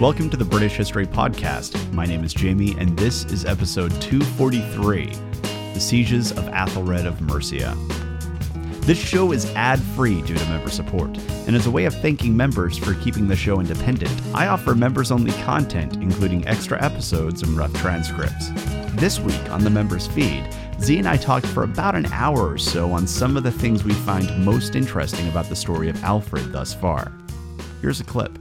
Welcome to the British History Podcast. My name is Jamie, and this is episode 243 The Sieges of AEthelred of Mercia. This show is ad free due to member support, and as a way of thanking members for keeping the show independent, I offer members only content, including extra episodes and rough transcripts. This week on the members feed, Z and I talked for about an hour or so on some of the things we find most interesting about the story of Alfred thus far. Here's a clip.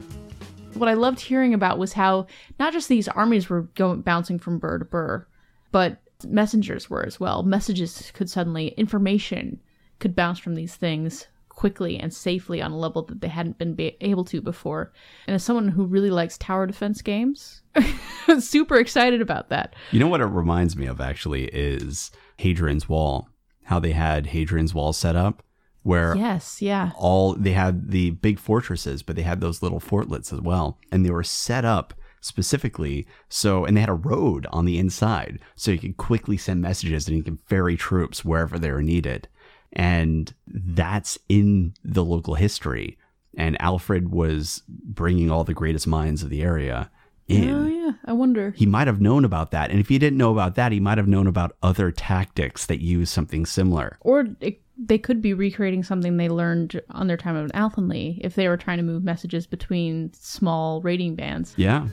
What I loved hearing about was how not just these armies were going bouncing from burh to burh, but messengers were as well. Messages could suddenly information could bounce from these things quickly and safely on a level that they hadn't been be- able to before. And as someone who really likes tower defense games, super excited about that. You know what it reminds me of actually is Hadrian's Wall. How they had Hadrian's Wall set up where yes, yeah. all they had the big fortresses, but they had those little fortlets as well. And they were set up specifically so and they had a road on the inside so you could quickly send messages and you can ferry troops wherever they were needed and that's in the local history. And Alfred was bringing all the greatest minds of the area in. Oh yeah, I wonder. He might have known about that, and if he didn't know about that, he might have known about other tactics that use something similar. Or it, they could be recreating something they learned on their time at Athelney if they were trying to move messages between small raiding bands. Yeah.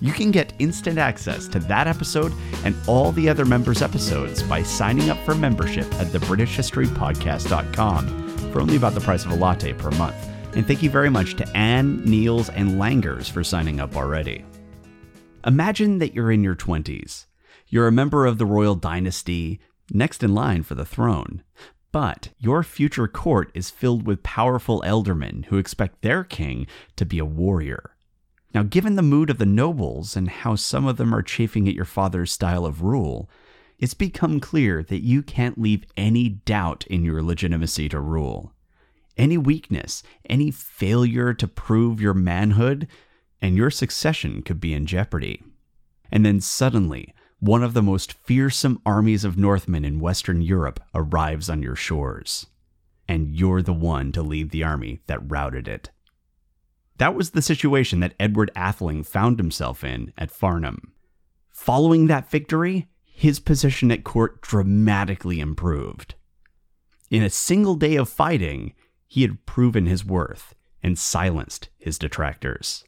You can get instant access to that episode and all the other members' episodes by signing up for membership at thebritishhistorypodcast.com for only about the price of a latte per month. And thank you very much to Anne, Niels, and Langers for signing up already. Imagine that you're in your 20s. You're a member of the royal dynasty, next in line for the throne. But your future court is filled with powerful ealdormen who expect their king to be a warrior. Now, given the mood of the nobles and how some of them are chafing at your father's style of rule, it's become clear that you can't leave any doubt in your legitimacy to rule. Any weakness, any failure to prove your manhood, and your succession could be in jeopardy. And then suddenly, one of the most fearsome armies of Northmen in Western Europe arrives on your shores. And you're the one to lead the army that routed it. That was the situation that Edward Atheling found himself in at Farnham. Following that victory, his position at court dramatically improved. In a single day of fighting, he had proven his worth and silenced his detractors.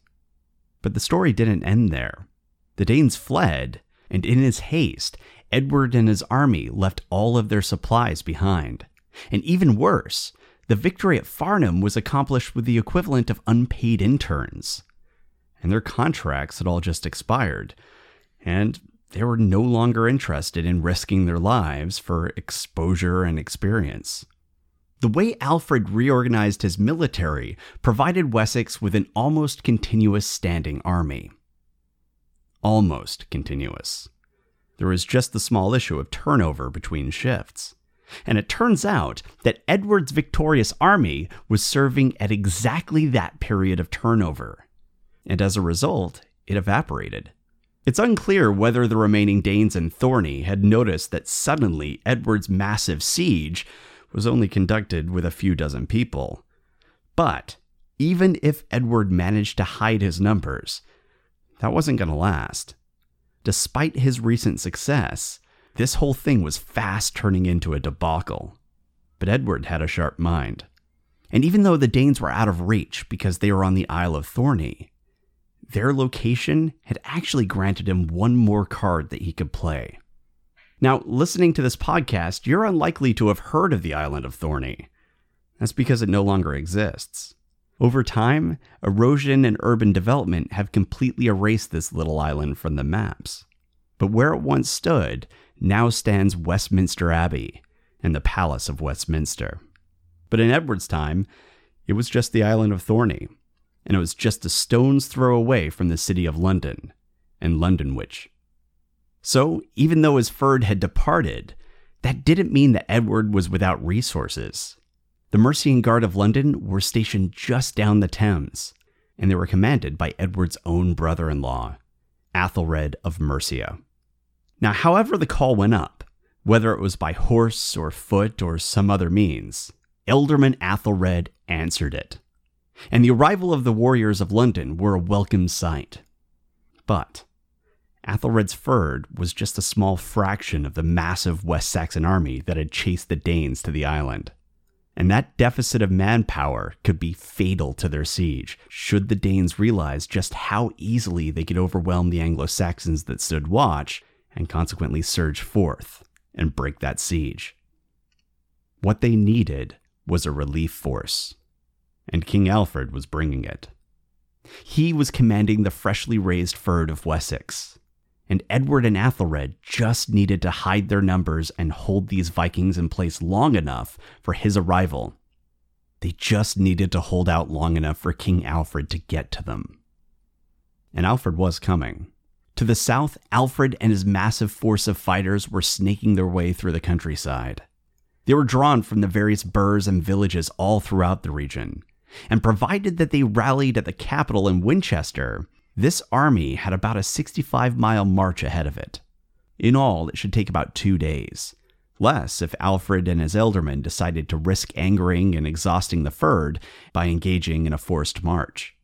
But the story didn't end there. The Danes fled, and in his haste, Edward and his army left all of their supplies behind. And even worse, the victory at Farnham was accomplished with the equivalent of unpaid interns. And their contracts had all just expired, and they were no longer interested in risking their lives for exposure and experience. The way Alfred reorganized his military provided Wessex with an almost continuous standing army. Almost continuous. There was just the small issue of turnover between shifts. And it turns out that Edward's victorious army was serving at exactly that period of turnover. And as a result, it evaporated. It's unclear whether the remaining Danes in Thorney had noticed that suddenly Edward's massive siege was only conducted with a few dozen people. But even if Edward managed to hide his numbers, that wasn't going to last. Despite his recent success, this whole thing was fast turning into a debacle. But Edward had a sharp mind. And even though the Danes were out of reach because they were on the Isle of Thorney, their location had actually granted him one more card that he could play. Now, listening to this podcast, you're unlikely to have heard of the island of Thorney. That's because it no longer exists. Over time, erosion and urban development have completely erased this little island from the maps. But where it once stood now stands Westminster Abbey and the Palace of Westminster. But in Edward's time, it was just the island of Thorney, and it was just a stone's throw away from the city of London and Lundenwic. So, even though his fyrd had departed, that didn't mean that Edward was without resources. The Mercian Guard of London were stationed just down the Thames, and they were commanded by Edward's own brother in law, AEthelred of Mercia. Now, however the call went up, whether it was by horse or foot or some other means, Ealdorman AEthelred answered it. And the arrival of the warriors of London were a welcome sight. But AEthelred's fyrd was just a small fraction of the massive West Saxon army that had chased the Danes to the island. And that deficit of manpower could be fatal to their siege should the Danes realize just how easily they could overwhelm the Anglo Saxons that stood watch and consequently surge forth and break that siege. What they needed was a relief force, and King Alfred was bringing it. He was commanding the freshly raised fyrd of Wessex, and Edward and AEthelred just needed to hide their numbers and hold these Vikings in place long enough for his arrival. They just needed to hold out long enough for King Alfred to get to them. And Alfred was coming. To the south, Alfred and his massive force of fighters were snaking their way through the countryside. They were drawn from the various burhs and villages all throughout the region, and provided that they rallied at the capital in Winchester, this army had about a 65 mile march ahead of it. In all, it should take about two days. Less if Alfred and his ealdormen decided to risk angering and exhausting the fyrd by engaging in a forced march.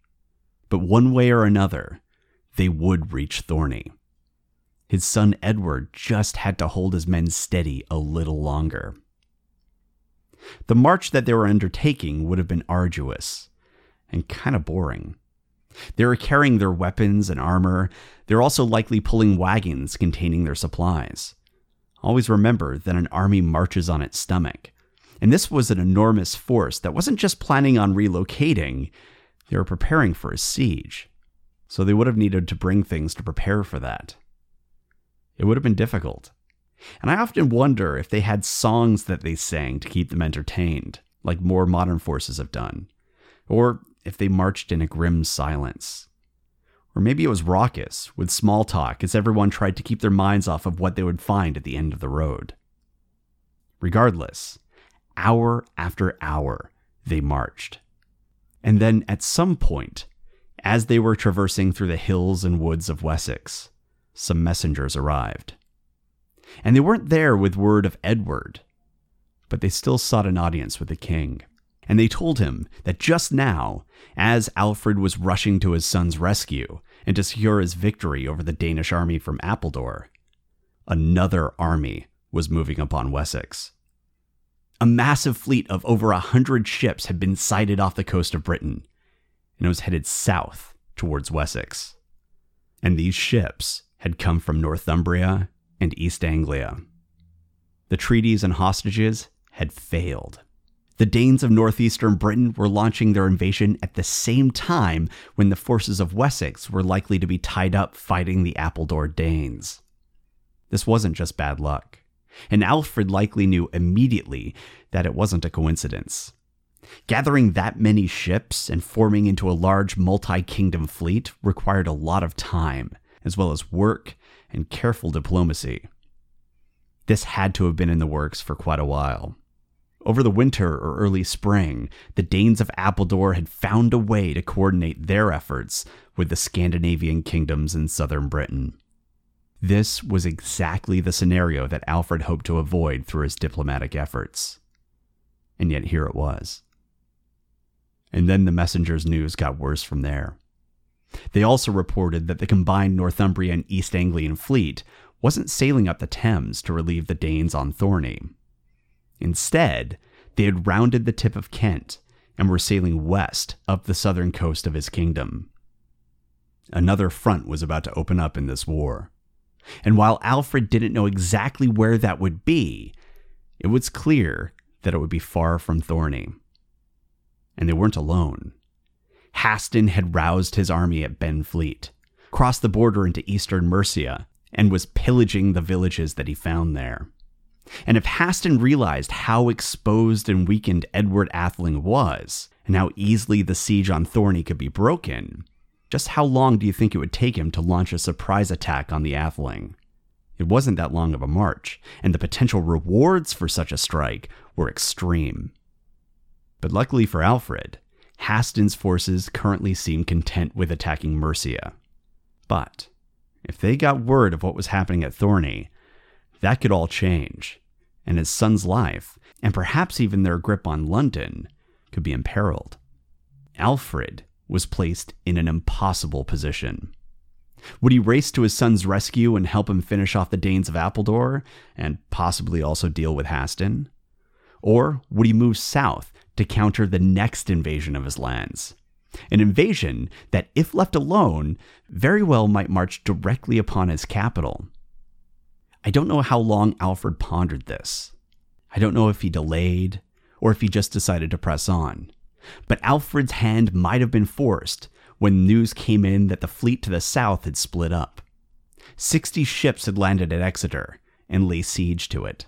But one way or another, they would reach Thorney. His son Edward just had to hold his men steady a little longer. The march that they were undertaking would have been arduous and kind of boring. They were carrying their weapons and armor. They're also likely pulling wagons containing their supplies. Always remember that an army marches on its stomach. And this was an enormous force that wasn't just planning on relocating, they were preparing for a siege so they would have needed to bring things to prepare for that. It would have been difficult. And I often wonder if they had songs that they sang to keep them entertained, like more modern forces have done, or if they marched in a grim silence. Or maybe it was raucous, with small talk as everyone tried to keep their minds off of what they would find at the end of the road. Regardless, hour after hour, they marched. And then at some point, as they were traversing through the hills and woods of Wessex, some messengers arrived. And they weren't there with word of Edward, but they still sought an audience with the king. And they told him that just now, as Alfred was rushing to his son's rescue and to secure his victory over the Danish army from Appledore, another army was moving upon Wessex. A massive fleet of over a hundred ships had been sighted off the coast of Britain, and it was headed south towards Wessex. And these ships had come from Northumbria and East Anglia. The treaties and hostages had failed. The Danes of northeastern Britain were launching their invasion at the same time when the forces of Wessex were likely to be tied up fighting the Appledore Danes. This wasn't just bad luck, and Alfred likely knew immediately that it wasn't a coincidence. Gathering that many ships and forming into a large multi kingdom fleet required a lot of time, as well as work and careful diplomacy. This had to have been in the works for quite a while. Over the winter or early spring, the Danes of Appledore had found a way to coordinate their efforts with the Scandinavian kingdoms in southern Britain. This was exactly the scenario that Alfred hoped to avoid through his diplomatic efforts. And yet here it was and then the messenger's news got worse from there. They also reported that the combined Northumbrian and East Anglian fleet wasn't sailing up the Thames to relieve the Danes on Thorney. Instead, they had rounded the tip of Kent and were sailing west up the southern coast of his kingdom. Another front was about to open up in this war. And while Alfred didn't know exactly where that would be, it was clear that it would be far from Thorney and they weren't alone. Haston had roused his army at Benfleet, crossed the border into eastern Mercia, and was pillaging the villages that he found there. And if Haston realized how exposed and weakened Edward Atheling was, and how easily the siege on Thorney could be broken, just how long do you think it would take him to launch a surprise attack on the Atheling? It wasn't that long of a march, and the potential rewards for such a strike were extreme. But luckily for Alfred, Haston's forces currently seem content with attacking Mercia. But if they got word of what was happening at Thorney, that could all change, and his son's life, and perhaps even their grip on London, could be imperiled. Alfred was placed in an impossible position. Would he race to his son's rescue and help him finish off the Danes of Appledore and possibly also deal with Haston? Or would he move south to counter the next invasion of his lands? An invasion that, if left alone, very well might march directly upon his capital. I don't know how long Alfred pondered this. I don't know if he delayed or if he just decided to press on. But Alfred's hand might have been forced when news came in that the fleet to the south had split up. Sixty ships had landed at Exeter and lay siege to it,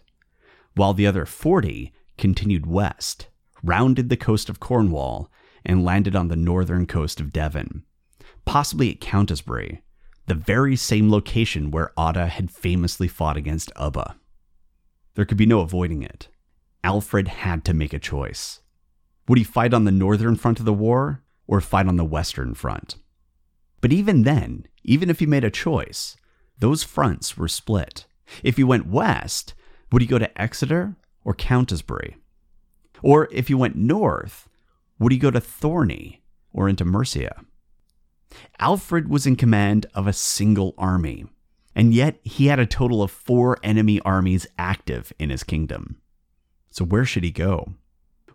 while the other forty continued west, rounded the coast of Cornwall, and landed on the northern coast of Devon, possibly at Countisbury, the very same location where Odda had famously fought against Ubba. There could be no avoiding it. Alfred had to make a choice. Would he fight on the northern front of the war or fight on the western front? But even then, even if he made a choice, those fronts were split. If he went west, would he go to Exeter or Countisbury? Or if he went north, would he go to Thorney or into Mercia? Alfred was in command of a single army, and yet he had a total of four enemy armies active in his kingdom. So where should he go?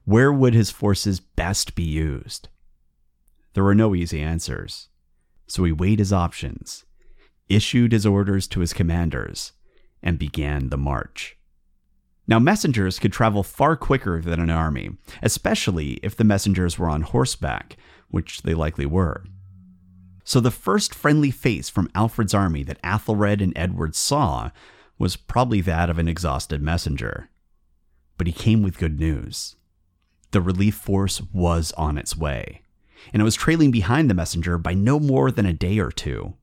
Where would his forces best be used? There were no easy answers. So he weighed his options, issued his orders to his commanders, and began the march. Now, messengers could travel far quicker than an army, especially if the messengers were on horseback, which they likely were. So, the first friendly face from Alfred's army that AEthelred and Edward saw was probably that of an exhausted messenger. But he came with good news. The relief force was on its way, and it was trailing behind the messenger by no more than a day or two.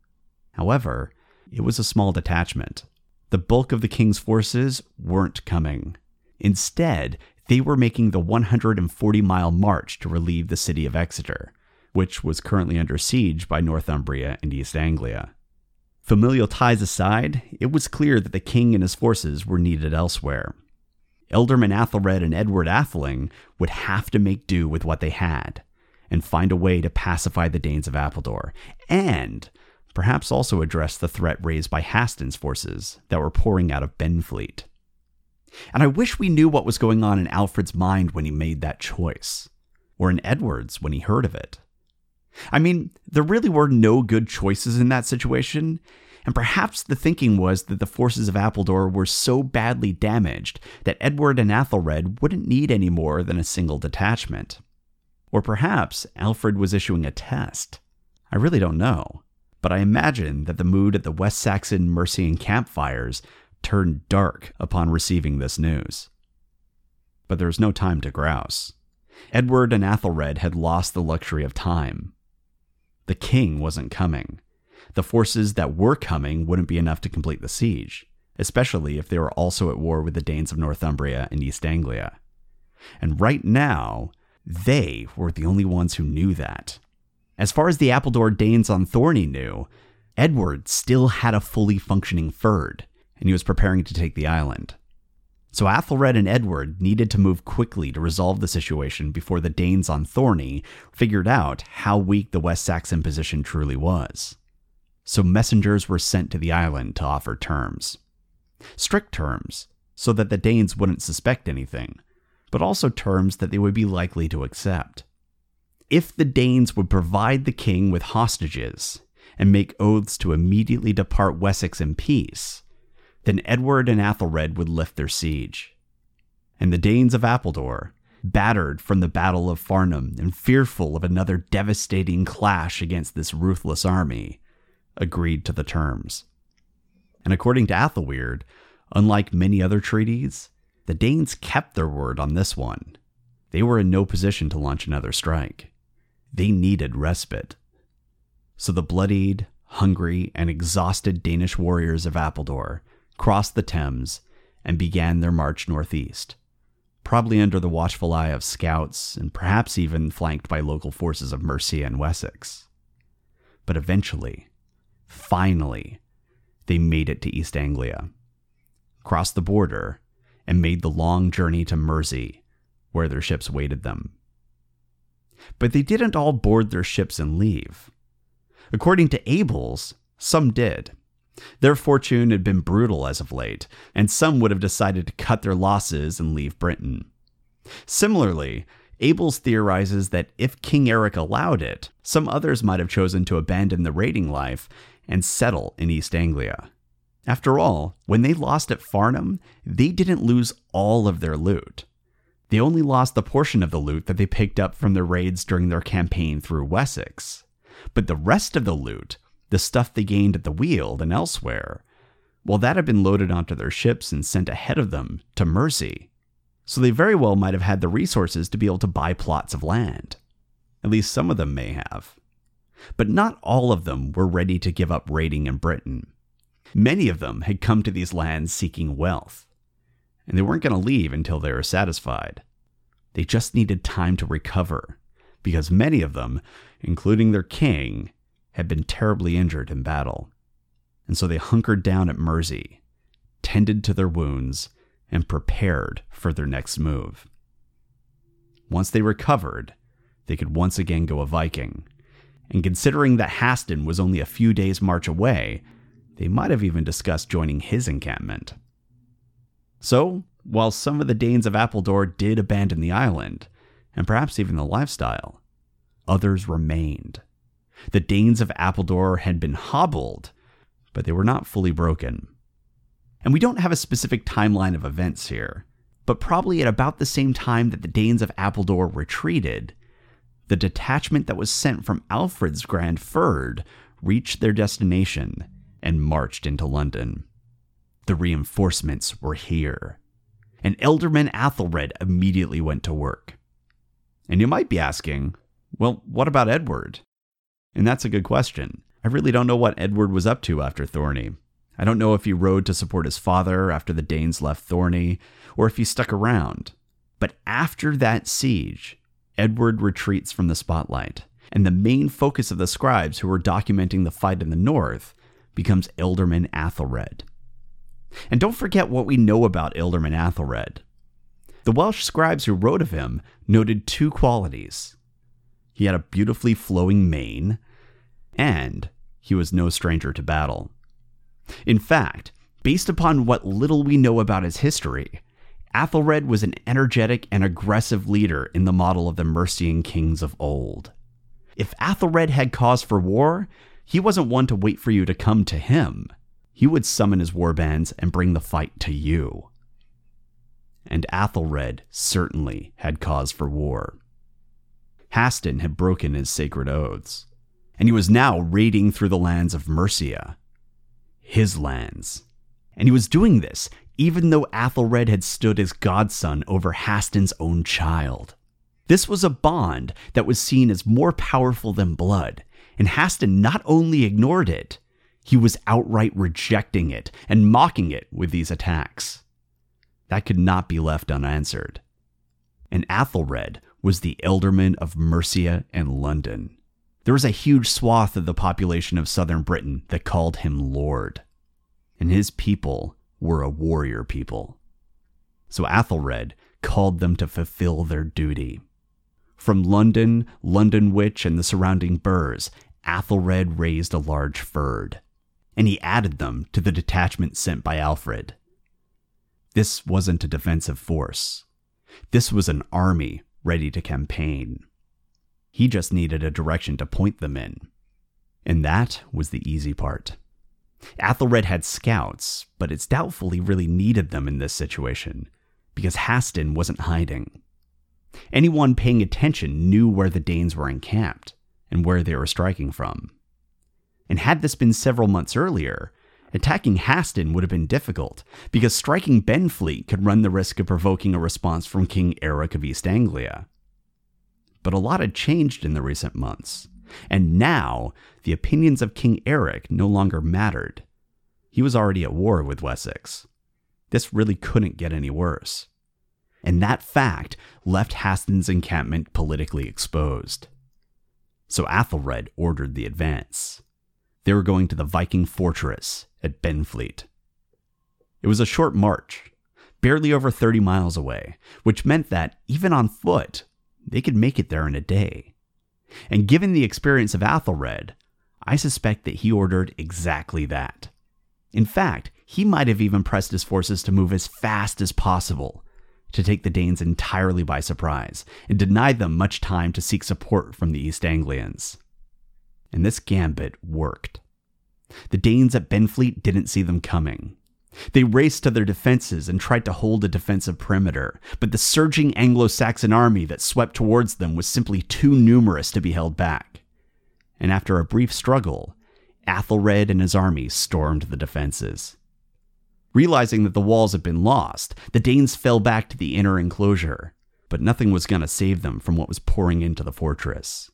However, it was a small detachment. The bulk of the king's forces weren't coming. Instead, they were making the 140 mile march to relieve the city of Exeter, which was currently under siege by Northumbria and East Anglia. Familial ties aside, it was clear that the king and his forces were needed elsewhere. Ealdorman AEthelred and Edward Atheling would have to make do with what they had and find a way to pacify the Danes of Appledore, and perhaps also address the threat raised by Haston's forces that were pouring out of Benfleet. And I wish we knew what was going on in Alfred's mind when he made that choice, or in Edward's when he heard of it. I mean, there really were no good choices in that situation, and perhaps the thinking was that the forces of Appledore were so badly damaged that Edward and AEthelred wouldn't need any more than a single detachment. Or perhaps Alfred was issuing a test. I really don't know, but I imagine that the mood at the West Saxon Mercian campfires turned dark upon receiving this news. But there was no time to grouse. Edward and AEthelred had lost the luxury of time. The king wasn't coming. The forces that were coming wouldn't be enough to complete the siege, especially if they were also at war with the Danes of Northumbria and East Anglia. And right now, they were the only ones who knew that. As far as the Appledore Danes on Thorney knew, Edward still had a fully functioning fyrd, and he was preparing to take the island. So AEthelred and Edward needed to move quickly to resolve the situation before the Danes on Thorney figured out how weak the West Saxon position truly was. So messengers were sent to the island to offer terms. Strict terms, so that the Danes wouldn't suspect anything, but also terms that they would be likely to accept. If the Danes would provide the king with hostages and make oaths to immediately depart Wessex in peace, then Edward and AEthelred would lift their siege. And the Danes of Appledore, battered from the Battle of Farnham and fearful of another devastating clash against this ruthless army, agreed to the terms. And according to Aethelweard, unlike many other treaties, the Danes kept their word on this one. They were in no position to launch another strike. They needed respite. So the bloodied, hungry, and exhausted Danish warriors of Appledore crossed the Thames, and began their march northeast, probably under the watchful eye of scouts and perhaps even flanked by local forces of Mercia and Wessex. But eventually, finally, they made it to East Anglia, crossed the border, and made the long journey to Mersea, where their ships waited them. But they didn't all board their ships and leave. According to Abels, Some did. Their fortune had been brutal as of late, and some would have decided to cut their losses and leave Britain. Similarly, Abels theorizes that if King Eric allowed it, some others might have chosen to abandon the raiding life and settle in East Anglia. After all, when they lost at Farnham, they didn't lose all of their loot. They only lost the portion of the loot that they picked up from their raids during their campaign through Wessex. But the rest of the loot, the stuff they gained at the Weald and elsewhere, well, that had been loaded onto their ships and sent ahead of them to Mersea. So they very well might have had the resources to be able to buy plots of land. At least some of them may have. But not all of them were ready to give up raiding in Britain. Many of them had come to these lands seeking wealth, and they weren't going to leave until they were satisfied. They just needed time to recover, because many of them, including their king, had been terribly injured in battle. And so they hunkered down at Mersea, tended to their wounds, and prepared for their next move. Once they recovered, they could once again go a Viking. And considering that Haston was only a few days' march away, they might have even discussed joining his encampment. So, while some of the Danes of Appledore did abandon the island, and perhaps even the lifestyle, others remained. The Danes of Appledore had been hobbled, but they were not fully broken. And we don't have a specific timeline of events here, but probably at about the same time that the Danes of Appledore retreated, the detachment that was sent from Alfred's Grand Fyrd reached their destination and marched into London. The reinforcements were here. And Ealdorman AEthelred immediately went to work. And you might be asking, well, what about Edward? And that's a good question. I really don't know what Edward was up to after Thorney. I don't know if he rode to support his father after the Danes left Thorney, or if he stuck around. But after that siege, Edward retreats from the spotlight, and the main focus of the scribes who were documenting the fight in the north becomes Ealdorman AEthelred. And don't forget what we know about Ealdorman AEthelred. The Welsh scribes who wrote of him noted two qualities. He had a beautifully flowing mane, and he was no stranger to battle. In fact, based upon what little we know about his history, AEthelred was an energetic and aggressive leader in the model of the Mercian kings of old. If AEthelred had cause for war, he wasn't one to wait for you to come to him. He would summon his warbands and bring the fight to you. And AEthelred certainly had cause for war. Haston had broken his sacred oaths, and he was now raiding through the lands of Mercia, his lands. And he was doing this even though AEthelred had stood as godson over Haston's own child. This was a bond that was seen as more powerful than blood, and Haston not only ignored it, he was outright rejecting it and mocking it with these attacks. That could not be left unanswered. And AEthelred was the ealdorman of Mercia and London. There was a huge swath of the population of southern Britain that called him Lord. And his people were a warrior people. So AEthelred called them to fulfill their duty. From London, London Lundenwic, and the surrounding burghs, AEthelred raised a large fyrd, and he added them to the detachment sent by Alfred. This wasn't a defensive force. This was an army ready to campaign. He just needed a direction to point them in. And that was the easy part. AEthelred had scouts, but it's doubtful he really needed them in this situation, because Haston wasn't hiding. Anyone paying attention knew where the Danes were encamped and where they were striking from. And had this been several months earlier, attacking Haston would have been difficult, because striking Benfleet could run the risk of provoking a response from King Eric of East Anglia. But a lot had changed in the recent months, and now the opinions of King Eric no longer mattered. He was already at war with Wessex. This really couldn't get any worse. And that fact left Haston's encampment politically exposed so AEthelred ordered the advance. They were going to the Viking fortress at Benfleet. It was a short march, barely over 30 miles away, which meant that, even on foot, they could make it there in a day. And given the experience of AEthelred, I suspect that he ordered exactly that. In fact, he might have even pressed his forces to move as fast as possible, to take the Danes entirely by surprise, and deny them much time to seek support from the East Anglians. And this gambit worked. The Danes at Benfleet didn't see them coming. They raced to their defenses and tried to hold a defensive perimeter, but the surging Anglo Saxon army that swept towards them was simply too numerous to be held back. And after a brief struggle, AEthelred and his army stormed the defenses. Realizing that the walls had been lost, the Danes fell back to the inner enclosure, but nothing was going to save them from what was pouring into the fortress.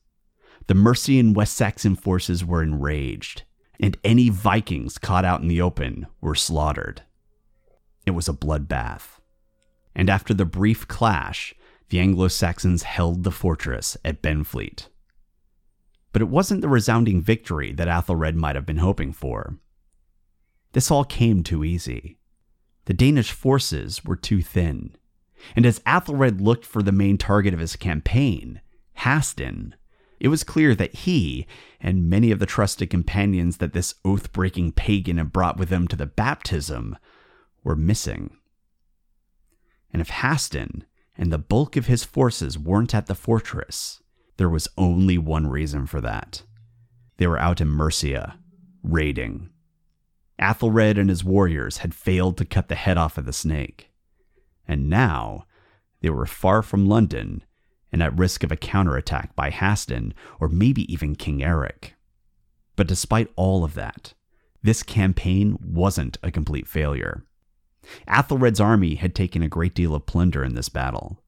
The Mercian West Saxon forces were enraged, and any Vikings caught out in the open were slaughtered. It was a bloodbath. And after the brief clash, the Anglo Saxons held the fortress at Benfleet. But it wasn't the resounding victory that AEthelred might have been hoping for. This all came too easy. The Danish forces were too thin. And as AEthelred looked for the main target of his campaign, Hastin, it was clear that he, and many of the trusted companions that this oath breaking pagan had brought with him to the baptism, were missing. And if Hastin and the bulk of his forces weren't at the fortress, there was only one reason for that. They were out in Mercia, raiding. AEthelred and his warriors had failed to cut the head off of the snake. And now they were far from London and at risk of a counterattack by Hastin or maybe even King Eric. But despite all of that, this campaign wasn't a complete failure. AEthelred's army had taken a great deal of plunder in this battle.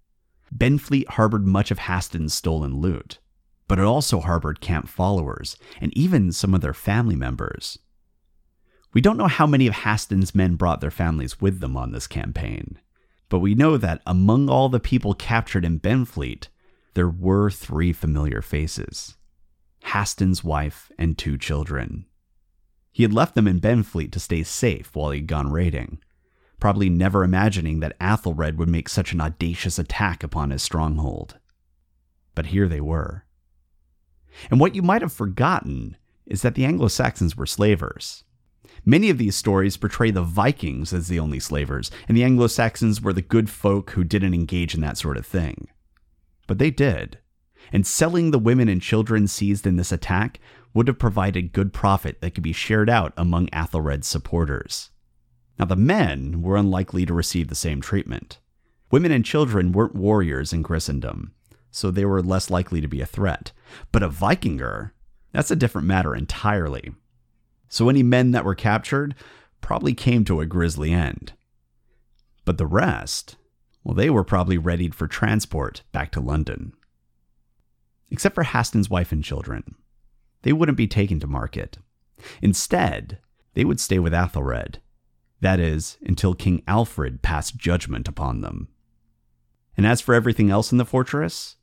Benfleet harbored much of Hastin's stolen loot, but it also harbored camp followers and even some of their family members. We don't know how many of Hastin's men brought their families with them on this campaign, but we know that among all the people captured in Benfleet, there were three familiar faces Hastin's wife and two children. He had left them in Benfleet to stay safe while he'd gone raiding, probably never imagining that AEthelred would make such an audacious attack upon his stronghold. But here they were. And what you might have forgotten is that the Anglo Saxons were slavers. Many of these stories portray the Vikings as the only slavers, and the Anglo Saxons were the good folk who didn't engage in that sort of thing. But they did, and selling the women and children seized in this attack would have provided good profit that could be shared out among AEthelred's supporters. Now, the men were unlikely to receive the same treatment. Women and children weren't warriors in Christendom, so they were less likely to be a threat. But a Vikinger, that's a different matter entirely so any men that were captured probably came to a grisly end. But the rest, well, they were probably readied for transport back to London. Except for Hastin's wife and children. They wouldn't be taken to market. Instead, they would stay with AEthelred, that is, until King Alfred passed judgment upon them. And as for everything else in the fortress,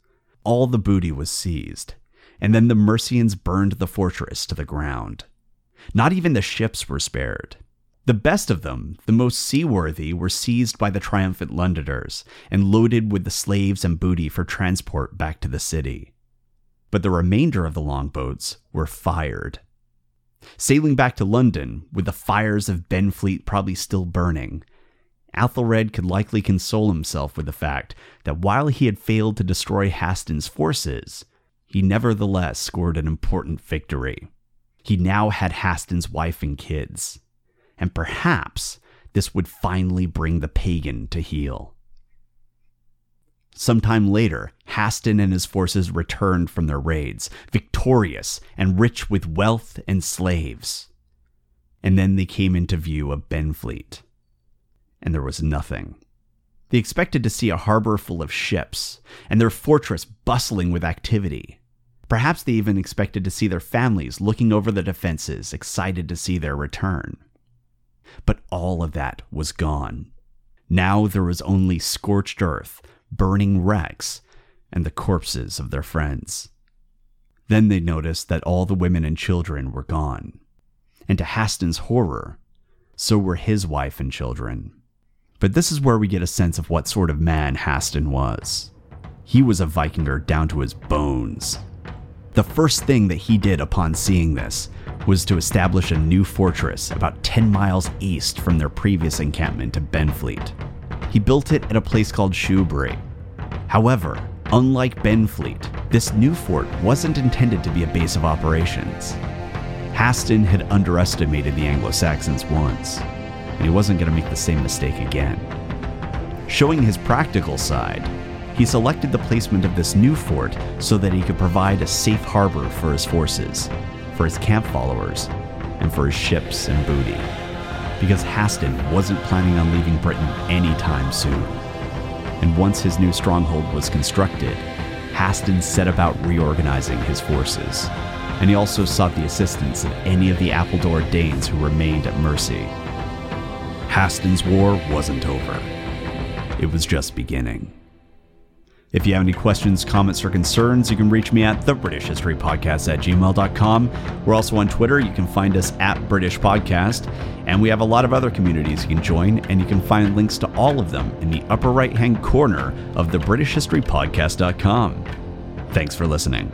all the booty was seized, and then the Mercians burned the fortress to the ground. Not even the ships were spared. The best of them, the most seaworthy, were seized by the triumphant Londoners and loaded with the slaves and booty for transport back to the city. But the remainder of the longboats were fired. Sailing back to London, with the fires of Benfleet probably still burning, AEthelred could likely console himself with the fact that while he had failed to destroy Hastin's forces, he nevertheless scored an important victory. He now had Hastin's wife and kids, and perhaps this would finally bring the pagan to heel. Sometime later, Hastin and his forces returned from their raids, victorious and rich with wealth and slaves. And then they came into view of Benfleet, and there was nothing. They expected to see a harbor full of ships, and their fortress bustling with activity. Perhaps they even expected to see their families looking over the defenses, excited to see their return. But all of that was gone. Now there was only scorched earth, burning wrecks, and the corpses of their friends. Then they noticed that all the women and children were gone. And to Haston's horror, so were his wife and children. But this is where we get a sense of what sort of man Haston was. He was a Vikinger down to his bones. The first thing that he did upon seeing this was to establish a new fortress about 10 miles east from their previous encampment at Benfleet. He built it at a place called Shoebury. However, unlike Benfleet, this new fort wasn't intended to be a base of operations. Haston had underestimated the Anglo Saxons once, and he wasn't going to make the same mistake again. Showing his practical side, he selected the placement of this new fort so that he could provide a safe harbor for his forces, for his camp followers, and for his ships and booty. Because Haston wasn't planning on leaving Britain anytime soon. And once his new stronghold was constructed, Haston set about reorganizing his forces. And he also sought the assistance of any of the Appledore Danes who remained at Mersea. Haston's war wasn't over. It was just beginning. If you have any questions, comments, or concerns, you can reach me at the British History Podcast at gmail.com. We're also on Twitter. You can find us at British Podcast. And we have a lot of other communities you can join, and you can find links to all of them in the upper right hand corner of the British History Thanks for listening.